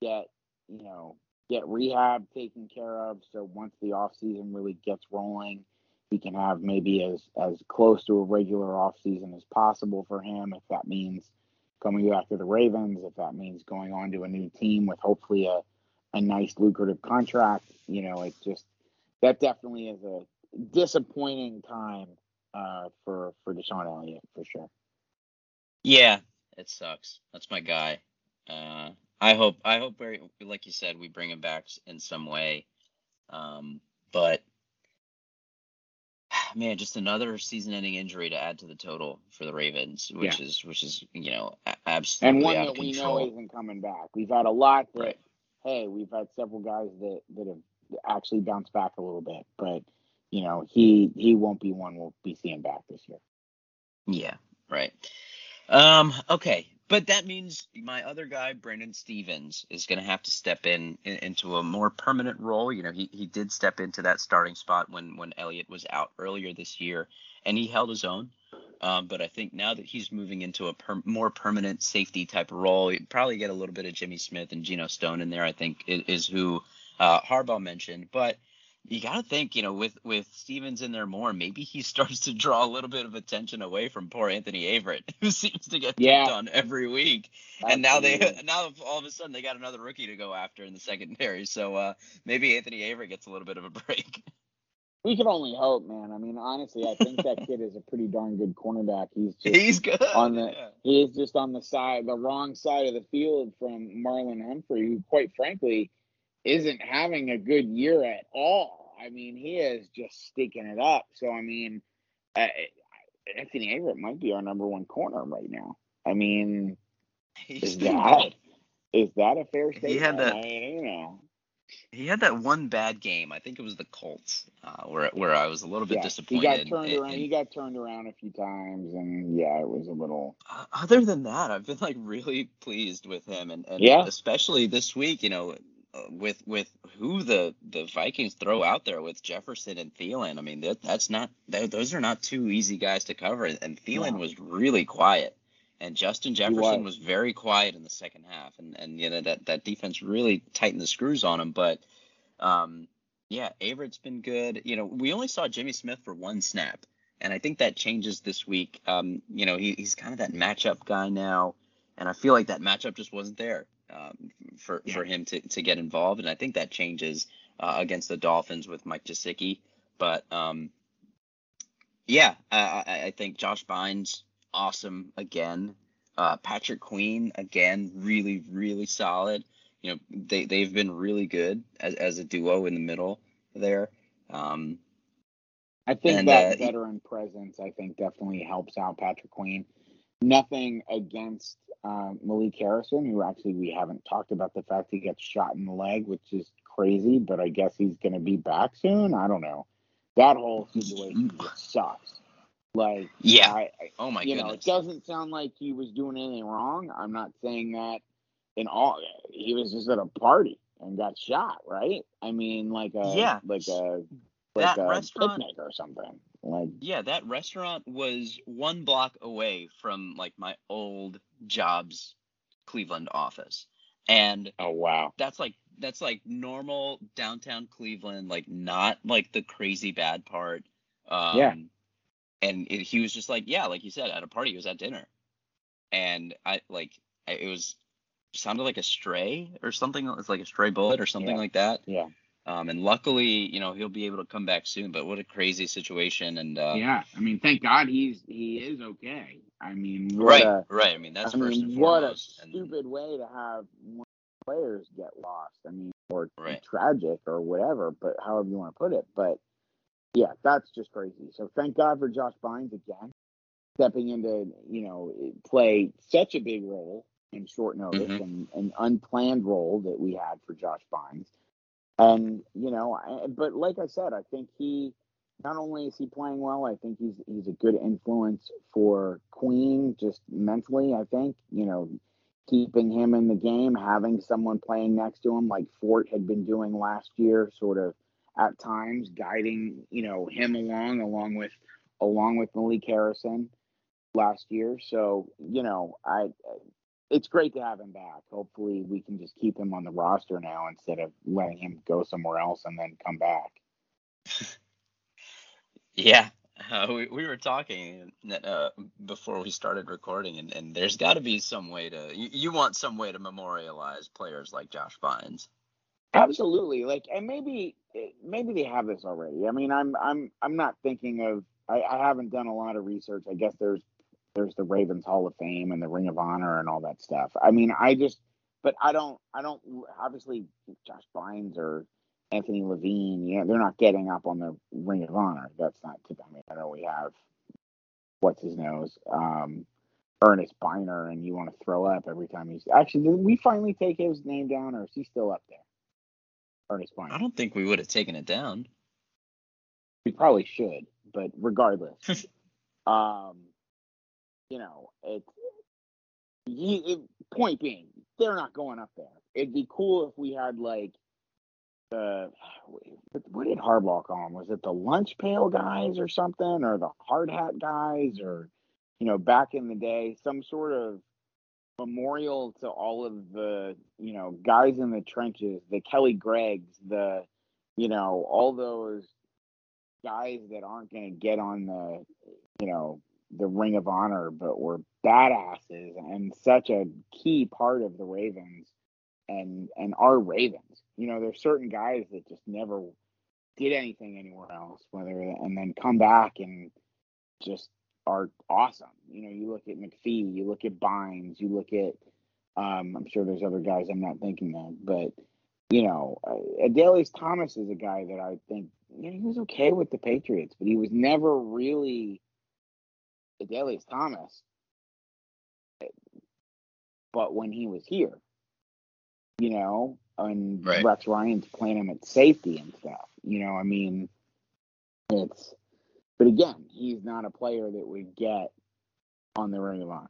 get you know get rehab taken care of. So once the off season really gets rolling, he can have maybe as as close to a regular off season as possible for him. If that means coming back to the Ravens, if that means going on to a new team with hopefully a a nice lucrative contract, you know, it just that definitely is a disappointing time uh, for for DeShon Elliott for sure. Yeah, it sucks. That's my guy. Uh, I hope I hope very like you said we bring him back in some way. Um, but <sighs> man, just another season-ending injury to add to the total for the Ravens, which is which is you know absolutely And one that we know isn't coming back. We've had a lot that Right. Hey, we've had several guys that that have actually bounced back a little bit, but you know, he he won't be one we'll be seeing back this year. Yeah, right. Um, okay, but that means my other guy, Brandon Stephens, is going to have to step in, in, into a more permanent role. You know, he, he did step into that starting spot when when Elliott was out earlier this year, and he held his own. Um, but I think now that he's moving into a per- more permanent safety type of role, you probably get a little bit of Jimmy Smith and Geno Stone in there. I think is, is who uh, Harbaugh mentioned, but you got to think, you know, with with Stephens in there more, maybe he <laughs> starts to draw a little bit of attention away from poor Anthony Averett, <laughs> who seems to get yeah. on every week. Absolutely. And now they <laughs> now all of a sudden they got another rookie to go after in the secondary. So uh, maybe Anthony Averett gets a little bit of a break. We can only hope, man. I mean, honestly, I think that kid is a pretty darn good cornerback. He's just he's good on the yeah. he is just on the side, the wrong side of the field from Marlon Humphrey, who, quite frankly, isn't having a good year at all. I mean, he is just sticking it up. So, I mean, uh, Anthony Averett might be our number one corner right now. I mean, He's is that <laughs> is that a fair statement? He had that. I mean, you know. He had that one bad game. I think it was the Colts, uh, where where I was a little bit yeah, disappointed. He got turned around. he got turned around a few times, and yeah, it was a little. Uh, other than that, I've been like really pleased with him, and, and yeah. especially this week. You know, with with who the the Vikings throw out there with Jefferson and Thielen. I mean, that, that's not those are not two easy guys to cover. And Thielen yeah. was really quiet, and Justin Jefferson was. very quiet in the second half. And and you know that that defense really tightened the screws on him. But um, yeah, Averett's been good. You know, we only saw Jimmy Smith for one snap, and I think that changes this week. Um, you know, he, he's kind of that matchup guy now, and I feel like that matchup just wasn't there um, for yeah. for him to, to get involved, and I think that changes uh, against the Dolphins with Mike Gesicki. But um, yeah, I, I think Josh Bynes awesome again. Uh, Patrick Queen again, really really solid. You know they they've been really good as, as a duo in the middle there. Um, I think and, that uh, veteran presence, I think, definitely helps out Patrick Queen. Nothing against um, Malik Harrison, who actually we haven't talked about the fact he gets shot in the leg, which is crazy, but I guess he's going to be back soon. I don't know. That whole situation just sucks. Like, yeah. I, oh my you goodness. know, it doesn't sound like he was doing anything wrong. I'm not saying that in all. He was just at a party and got shot, right? I mean, like a yeah, like a like that a restaurant picnic or something. Like yeah, that restaurant was one block away from like my old jobs Cleveland office. And oh wow. That's like that's like normal downtown Cleveland, like not like the crazy bad part. Um, yeah. And it, he was just like, yeah, like you said, at a party, he was at dinner, and I like it was sounded like a stray or something. It's like a stray bullet or something yeah. like that. Yeah. Um, and luckily, you know, he'll be able to come back soon. But what a crazy situation! And uh, yeah, I mean, thank God he's he is okay. I mean, right, a, right. I mean, that's I first mean, and what foremost. a stupid way to have players get lost. I mean, or right. tragic or whatever, but however you want to put it. But yeah, that's just crazy. So thank God for Josh Bynes again, stepping into you know play such a big role in short notice mm-hmm. and an unplanned role that we had for Josh Bynes. And you know, but like I said, I think he not only is he playing well, I think he's he's a good influence for Queen just mentally. I think you know, keeping him in the game, having someone playing next to him like Fort had been doing last year, sort of at times guiding you know him along, along with along with Malik Harrison last year. So you know, I it's great to have him back. Hopefully, we can just keep him on the roster now instead of letting him go somewhere else and then come back. <laughs> yeah, uh, we we were talking uh, before we started recording, and, and there's got to be some way to you, you want some way to memorialize players like Josh Bynes. Absolutely, like, and maybe maybe they have this already. I mean, I'm I'm I'm not thinking of. I, I haven't done a lot of research. I guess there's there's the Ravens Hall of Fame and the Ring of Honor and all that stuff. I mean, I just, but I don't, I don't, obviously Josh Bynes or Anthony Levine, you know, they're not getting up on the Ring of Honor. That's not, I mean, I know we have, what's his nose, um, Earnest Byner and you want to throw up every time he's actually did we finally take his name down or is he still up there? Earnest. I don't think we would have taken it down. We probably should, but regardless, <laughs> um, you know, he, it, point being, they're not going up there. It'd be cool if we had like the what did Harbaugh call them? Was it the lunch pail guys or something, or the hard hat guys, or you know, back in the day, some sort of memorial to all of the you know guys in the trenches, the Kelly Greggs, the you know all those guys that aren't going to get on the you know the Ring of Honor, but were badasses and such a key part of the Ravens and and our Ravens. You know, there's certain guys that just never did anything anywhere else, whether and then come back and just are awesome. You know, you look at McPhee, you look at Bynes, you look at um, I'm sure there's other guys I'm not thinking of, but you know, uh, Adalius Thomas is a guy that I think you know, he was okay with the Patriots, but he was never really Adalius Thomas. But when he was here, you know, and right. Rex Ryan's playing him at safety and stuff, you know, I mean, it's, but again, he's not a player that would get on the Ring of Honor.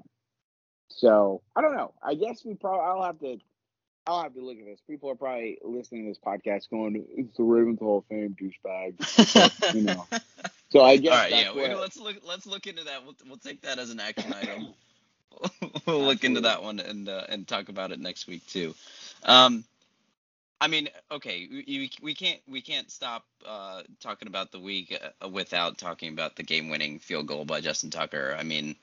So I don't know. I guess we probably I'll have to I'll have to look at this. People are probably listening to this podcast going, "It's the Ravens Hall of Fame douchebag," you know. <laughs> So I guess. All right, yeah. what, let's look. Let's look into that. We'll, we'll take that as an action <coughs> item. we'll look into that one and uh, and talk about it next week too. Um, I mean, okay, we, we can't we can't stop uh, talking about the week uh, without talking about the game-winning field goal by Justin Tucker. I mean,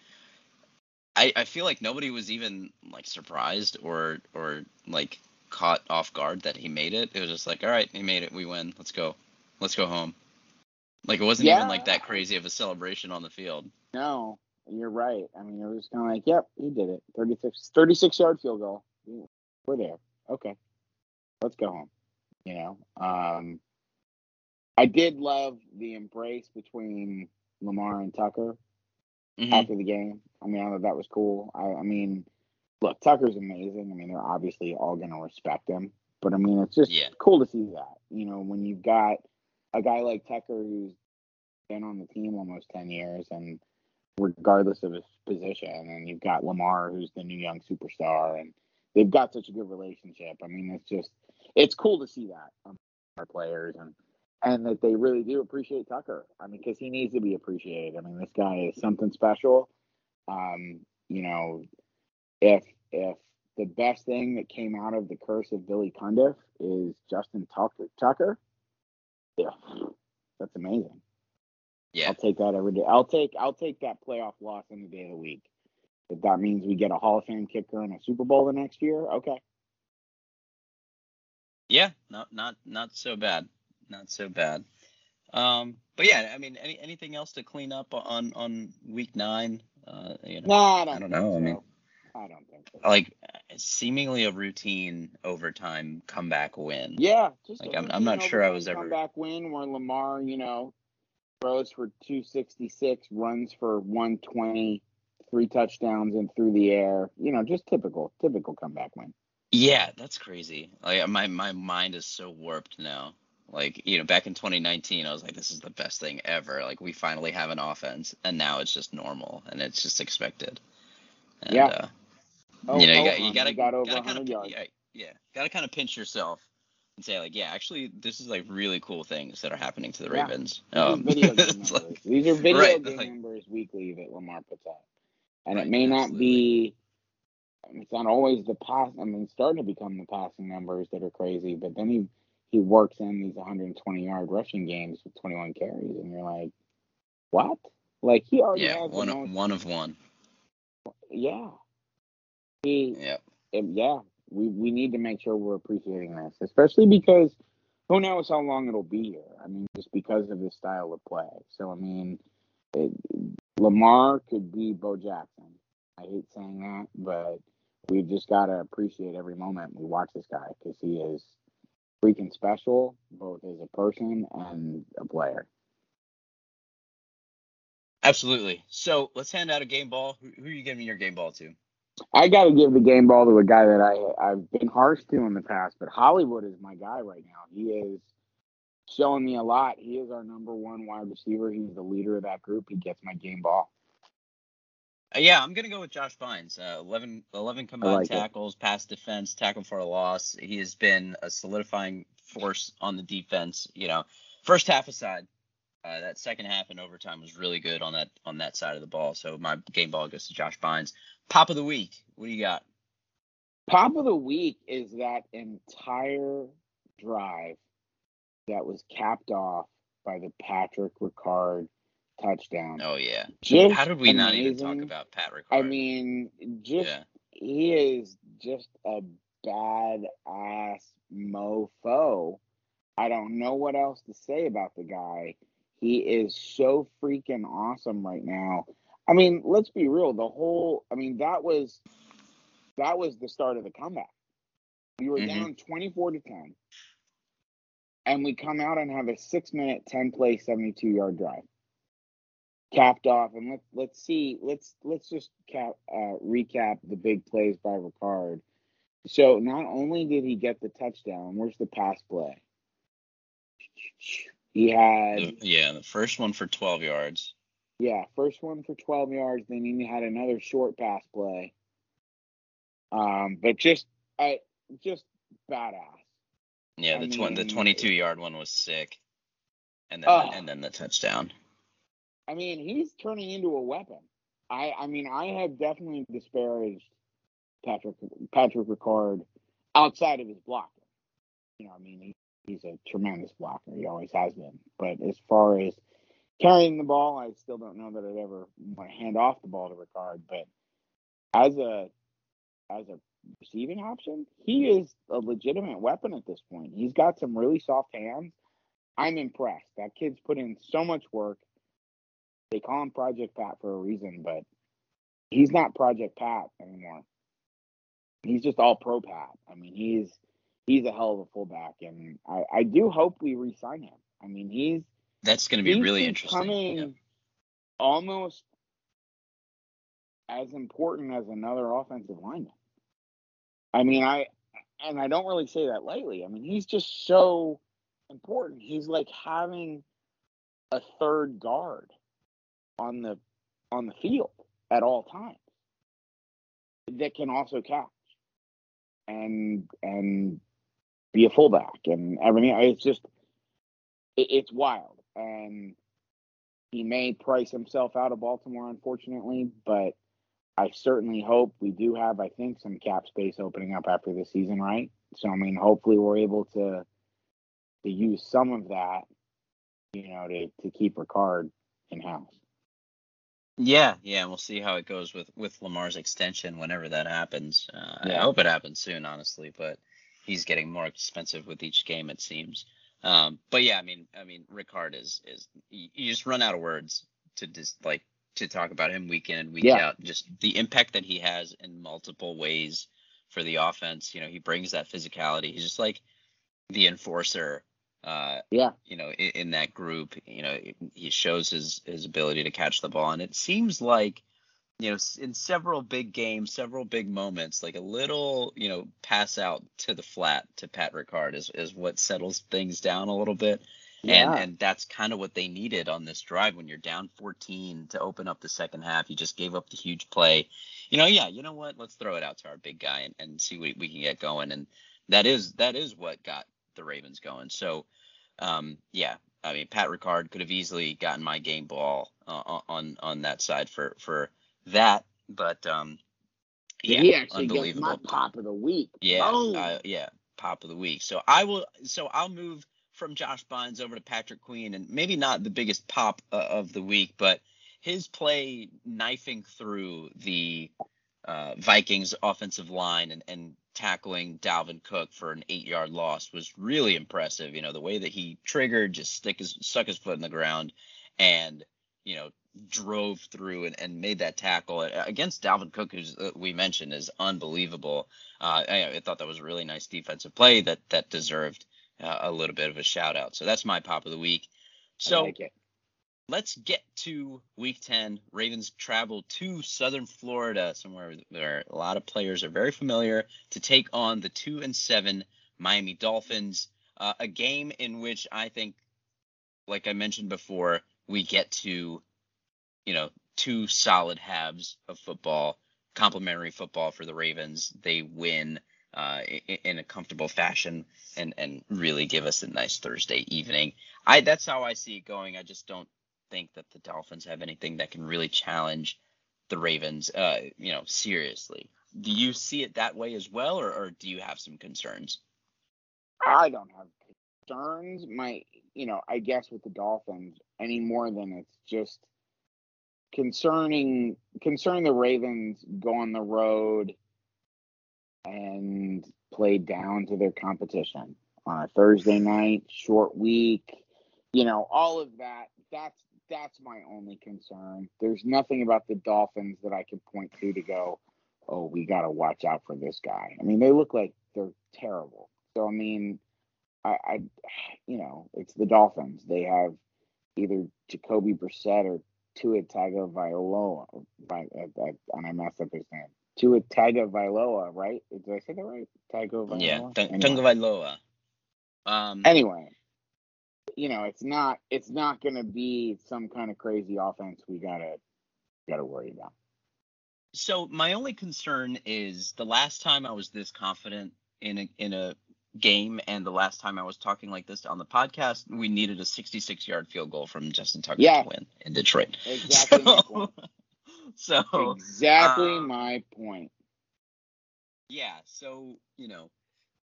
I, I feel like nobody was even like surprised or or like caught off guard that he made it. It was just like, all right, he made it, we win, let's go, let's go home. Like it wasn't Yeah. even like that crazy of a celebration on the field. No, you're right. I mean, it was kind of like, "Yep, he did it. 36, 36 yard field goal. We're there. Okay, let's go home." You know. Um, I did love the embrace between Lamar and Tucker. Mhm. after the game. I mean, I thought that was cool. I, I mean, look, Tucker's amazing. I mean, they're obviously all going to respect him, but I mean, it's just Yeah. cool to see that. You know, when you've got a guy like Tucker who's been on the team almost 10 years and regardless of his position, and you've got Lamar who's the new young superstar, and they've got such a good relationship. I mean, it's just, it's cool to see that our players and and that they really do appreciate Tucker. I mean, because he needs to be appreciated. I mean, this guy is something special. Um, you know, if if the best thing that came out of the curse of Billy Cundiff is Justin Tucker, Tucker, yeah, that's amazing. Yeah. I'll take that every day. I'll take I'll take that playoff loss any day of the week. If that means we get a Hall of Fame kicker and a Super Bowl the next year, okay. Yeah, not not not so bad, not so bad. Um, but yeah, I mean, any anything else to clean up on on week nine? Uh, you know, No, I don't, I don't know. I mean- I don't think so. like seemingly a routine overtime comeback win. Yeah, just Like, I'm- I'm not sure I was ever- comeback win where Lamar, you know, throws for 266, runs for 120, three touchdowns and through the air. You know, just typical, typical comeback win. Yeah, that's crazy. Like my my mind is so warped now. Like, you know, back in 2019, I was like, this is the best thing ever. Like, we finally have an offense, and now it's just normal, and it's just expected. And, Yeah. Uh, Oh, you know, you oh, got you gotta got over gotta 100 kind of yards. yeah, yeah, gotta kind of pinch yourself and say like, yeah, actually, this is like really cool things that are happening to the Yeah. Ravens. These are Um, video <laughs> game like, These are video right, game like- numbers weekly that Lamar puts out, and Right, it may not be. It's not always the pass. I mean, starting to become the passing numbers that are crazy, but then he he works in these 120 yard rushing games with 21 carries, and you're like, what? Like he already yeah, has one most. one of one. Yeah, he Yeah, um, yeah, we, we need to make sure we're appreciating this, especially because who knows how long it'll be here. I mean, just because of his style of play. So, I mean, it, Lamar could be Bo Jackson. I hate saying that, but we've just got to appreciate every moment we watch this guy because he is freaking special, both as a person and a player. Absolutely. So let's hand out a game ball. Who, who are you giving your game ball to? I got to give the game ball to a guy that I I've been harsh to in the past, but Hollywood is my guy right now. He is showing me a lot. He is our number one wide receiver. He's the leader of that group. He gets my game ball. Uh, yeah, I'm gonna go with Josh Bynes. Uh, 11, 11 combined like tackles, it. pass defense, tackle for a loss. He has been a solidifying force on the defense. You know, first half aside, uh, that second half in overtime was really good on that on that side of the ball. So my game ball goes to Josh Bynes. Pop of the week. What do you got? Pop of the week is that entire drive that was capped off by the Patrick Ricard touchdown. Oh yeah. Just How did we amazing. not even talk about Pat Ricard? I mean, just yeah. he is just a bad ass mofo. I don't know what else to say about the guy. He is so freaking awesome right now. I mean, let's be real. The whole, I mean, that was that was the start of the comeback. We were mm-hmm. down 24 to 10 and we come out and have a six minute, 10 play, 72 yard drive capped off. And let's, let's see, let's, let's just cap, uh, recap the big plays by Ricard. So not only did he get the touchdown, where's the pass play? He had. Yeah, the first one for 12 yards. Yeah, first one for 12 yards. Then he had another short pass play. Um, but just, I, just badass. Yeah, the tw- the 22 yard one was sick, and then and then the touchdown. I mean, he's turning into a weapon. I I mean, I have definitely disparaged Patrick Patrick Ricard outside of his blocking. You know, I mean, he, he's a tremendous blocker. He always has been. But as far as carrying the ball, I still don't know that I'd ever want to hand off the ball to Ricard. But as a as a receiving option, he is a legitimate weapon at this point. He's got some really soft hands. I'm impressed. That kid's put in so much work. They call him Project Pat for a reason, but he's not Project Pat anymore. He's just all pro Pat. I mean, he's he's a hell of a fullback, and I, I do hope we re-sign him. I mean, he's that's going to be really interesting. Coming yeah. almost as important as another offensive lineman. I mean, I and I don't really say that lightly. I mean, he's just so important. He's like having a third guard on the on the field at all times that can also catch and and be a fullback and everything. It's just it, it's wild, and he may price himself out of Baltimore, unfortunately, but I certainly hope we do have, I think, some cap space opening up after the season, right? So I mean, hopefully we're able to to use some of that, you know, to to keep Ricard in house. Yeah, yeah, we'll see how it goes with with Lamar's extension whenever that happens. Uh, yeah. I hope it happens soon, honestly, but he's getting more expensive with each game, it seems. Um, but yeah, I mean, I mean, Ricard is is you just run out of words to just like to talk about him week in and week yeah. out. Just the impact that he has in multiple ways for the offense. You know, he brings that physicality. He's just like the enforcer. Uh, yeah. You know, in, in that group, you know, he shows his his ability to catch the ball, and it seems like you know, in several big games, several big moments, like a little, you know, pass out to the flat to Pat Ricard is, is what settles things down a little bit. Yeah. And and that's kind of what they needed on this drive when you're down 14 to open up the second half. You just gave up the huge play. You know, yeah, you know what? Let's throw it out to our big guy and, and see what we can get going. And that is that is what got the Ravens going. So um, yeah, I mean Pat Ricard could have easily gotten my game ball uh, on on that side for for that, but um, yeah, he actually gets my pop of the week. Yeah, uh, yeah, pop of the week. So I will. So I'll move from Josh Bynes over to Patrick Queen, and maybe not the biggest pop uh, of the week, but his play knifing through the uh, Vikings offensive line and, and tackling Dalvin Cook for an eight yard loss was really impressive. You know, the way that he triggered, just stick his stuck his foot in the ground and, you know, drove through and, and made that tackle against Dalvin Cook, who uh, we mentioned is unbelievable. Uh, I, I, thought that was a really nice defensive play that that deserved uh, a little bit of a shout out. So that's my pop of the week. So like let's get to week 10. Ravens travel to southern Florida, somewhere where a lot of players are very familiar, to take on the 2 and 7 Miami Dolphins. Uh, a game in which I think, like I mentioned before, we get to, you know, two solid halves of football, complementary football for the Ravens. They win uh, in, a comfortable fashion and and really give us a nice Thursday evening. I that's how I see it going. I just don't think that the Dolphins have anything that can really challenge the Ravens, uh, you know, seriously. Do you see it that way as well, or, or do you have some concerns? I don't have concerns. My, you know, I guess with the Dolphins any more than it's just concerning concerning the Ravens go on the road and play down to their competition on a Thursday night, short week, you know, all of that. That's that's my only concern. There's nothing about the Dolphins that I can point to to go, oh, we got to watch out for this guy. I mean, they look like they're terrible. So I mean, I, I, you know, it's the Dolphins. They have either Jacoby Brissett or Tua Tagovailoa. And I messed up his name. Tua Tagovailoa, right? Did I say that right? Tagovailoa. Yeah, Tagovailoa. Um, anyway, you know, it's not it's not going to be some kind of crazy offense we gotta gotta worry about. So my only concern is the last time I was this confident in a in a game and the last time I was talking like this on the podcast, we needed a 66 yard field goal from Justin Tucker to win in Detroit. Exactly. <laughs> So, <laughs> so exactly um, my point. Yeah. So you know,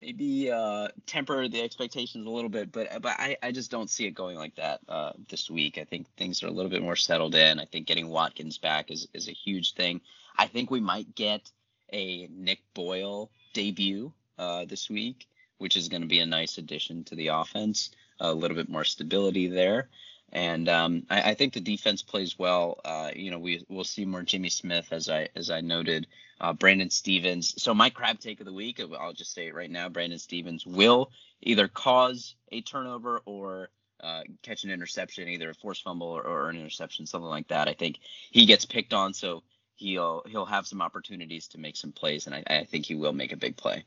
maybe uh, temper the expectations a little bit, but but I, I just don't see it going like that uh, this week. I think things are a little bit more settled in. I think getting Watkins back is is a huge thing. I think we might get a Nick Boyle debut uh, this week, which is going to be a nice addition to the offense. A little bit more stability there. And um, I, I, think the defense plays well. Uh, you know, we we'll see more Jimmy Smith as I as I noted. Uh, Brandon Stephens. So my crab take of the week, I'll just say it right now. Brandon Stephens will either cause a turnover or uh, catch an interception, either a forced fumble or, or, an interception, something like that. I think he gets picked on, so he'll he'll have some opportunities to make some plays, and I, I think he will make a big play.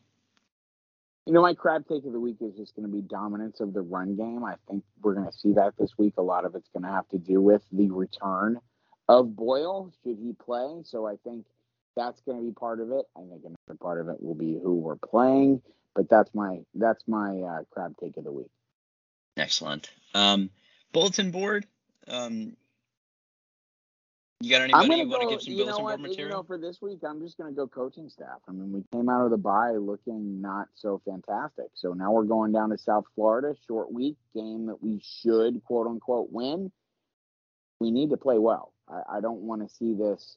You know, my crab take of the week is just going to be dominance of the run game. I think we're going to see that this week. A lot of it's going to have to do with the return of Boyle, should he play. So I think that's going to be part of it. I think another part of it will be who we're playing. But that's my that's my uh, crab take of the week. Excellent. Um, bulletin board. Um, you got anybody you want to give some you bulletin board material? You know, for this week, I'm just going to go coaching staff. I mean, we came out of the bye looking not so fantastic. So now we're going down to South Florida, short week, game that we should, quote unquote, win. We need to play well. I, I don't want to see this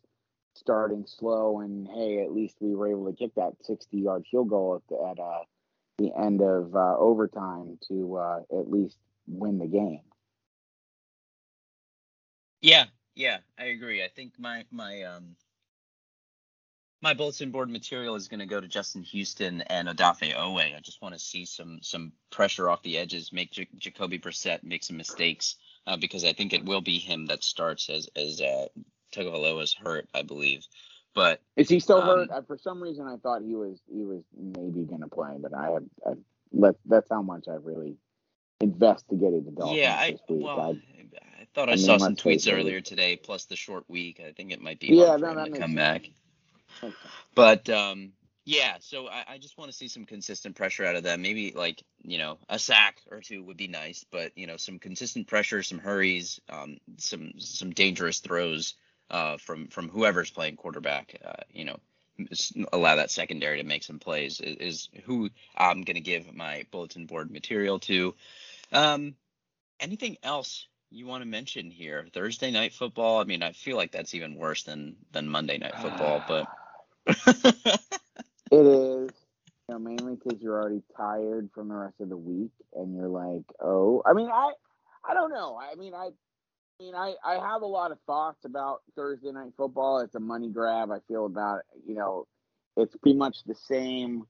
starting slow and, hey, at least we were able to kick that 60 yard field goal at, the, at uh, the end of uh, overtime to uh, at least win the game. Yeah, yeah, I agree. I think my my um my bulletin board material is going to go to Justin Houston and Odafe Oweh. I just want to see some some pressure off the edges, make J- Jacoby Brissett make some mistakes uh, because I think it will be him that starts as as uh, is hurt, I believe. But is he still um, hurt? Uh, for some reason, I thought he was he was maybe going to play, but I have I, let that's how much I've really investigated the Dolphins yeah, I, Well, I, I thought I, saw some tweets earlier today, plus the short week. I think it might be yeah, hard for him to come sense. back. But um, yeah, so I, I just want to see some consistent pressure out of them. Maybe like you know a sack or two would be nice, but you know some consistent pressure, some hurries, um, some some dangerous throws uh, from from whoever's playing quarterback. Uh, you know, allow that secondary to make some plays is, is who I'm going to give my bulletin board material to. Um, anything else you want to mention here? Thursday night football. I mean, I feel like that's even worse than than Monday night football, but it <laughs> is. You know, mainly because you're already tired from the rest of the week, and you're like, oh, I mean, I, I don't know. I mean, I, I mean, I, I have a lot of thoughts about Thursday night football. It's a money grab. I feel about, it. you know, it's pretty much the same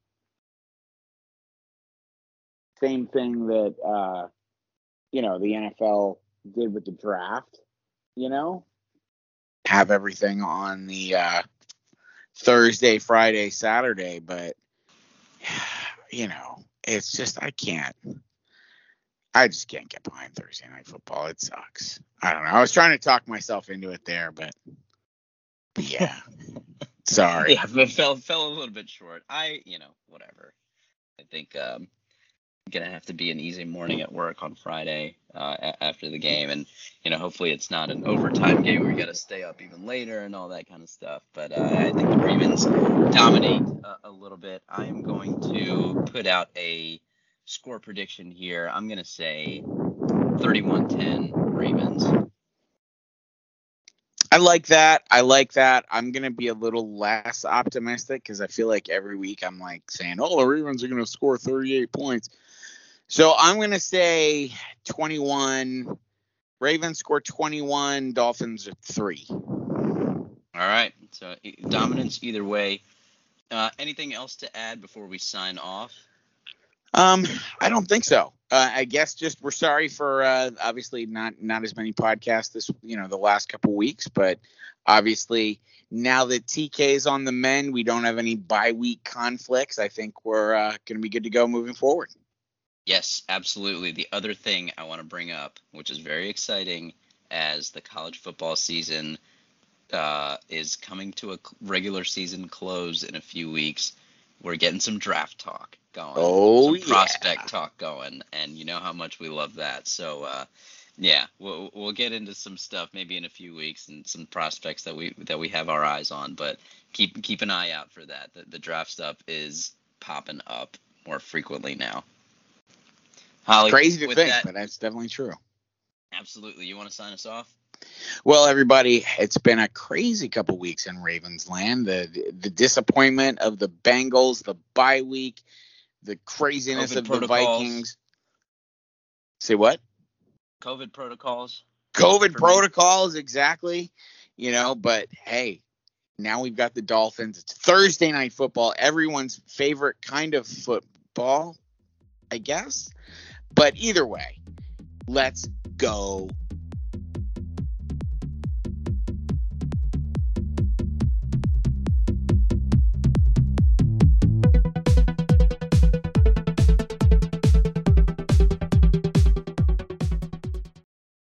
same thing that uh, you know the NFL did with the draft. you know, have everything on the uh, Thursday, Friday, Saturday, but <sighs> you know, it's just I can't. I just can't get behind Thursday night football. It sucks. I don't know. I was trying to talk myself into it there, but, but yeah. <laughs> Sorry. Yeah, but fell fell a little bit short. I, you know, whatever. I think um gonna have to be an easy morning at work on Friday uh, a- after the game, and you know, hopefully it's not an overtime game where you got to stay up even later and all that kind of stuff. But uh, I think the Ravens dominate a, a little bit. I am going to put out a score prediction here. I'm gonna say 31-10 Ravens. I like that. I like that. I'm gonna be a little less optimistic because I feel like every week I'm like saying, "Oh, the Ravens are gonna score 38 points." So I'm gonna say 21. Ravens score 21. Dolphins at three. All right. So dominance either way. Uh, anything else to add before we sign off? Um, I don't think so. Uh, I guess just we're sorry for uh, obviously not not as many podcasts this you know the last couple weeks, but obviously now that TK is on the men, we don't have any bye week conflicts. I think we're uh, going to be good to go moving forward. Yes, absolutely. The other thing I want to bring up, which is very exciting, as the college football season uh, is coming to a regular season close in a few weeks, we're getting some draft talk going. Oh, some yeah. prospect talk going, and you know how much we love that. So, uh, yeah, we'll we'll get into some stuff maybe in a few weeks and some prospects that we that we have our eyes on. But keep keep an eye out for that. The, the draft stuff is popping up more frequently now. Holly, Crazy to think, that, but that's definitely true. absolutely. You want to sign us off? Well, everybody, it's been a crazy couple weeks in Ravens land. The the disappointment of the Bengals, the bye week, the craziness COVID of the. Vikings. Say what? COVID protocols. COVID me. protocols, exactly. You know, but hey, now we've got the Dolphins. It's Thursday night football, everyone's favorite kind of football, I guess. But either way, let's go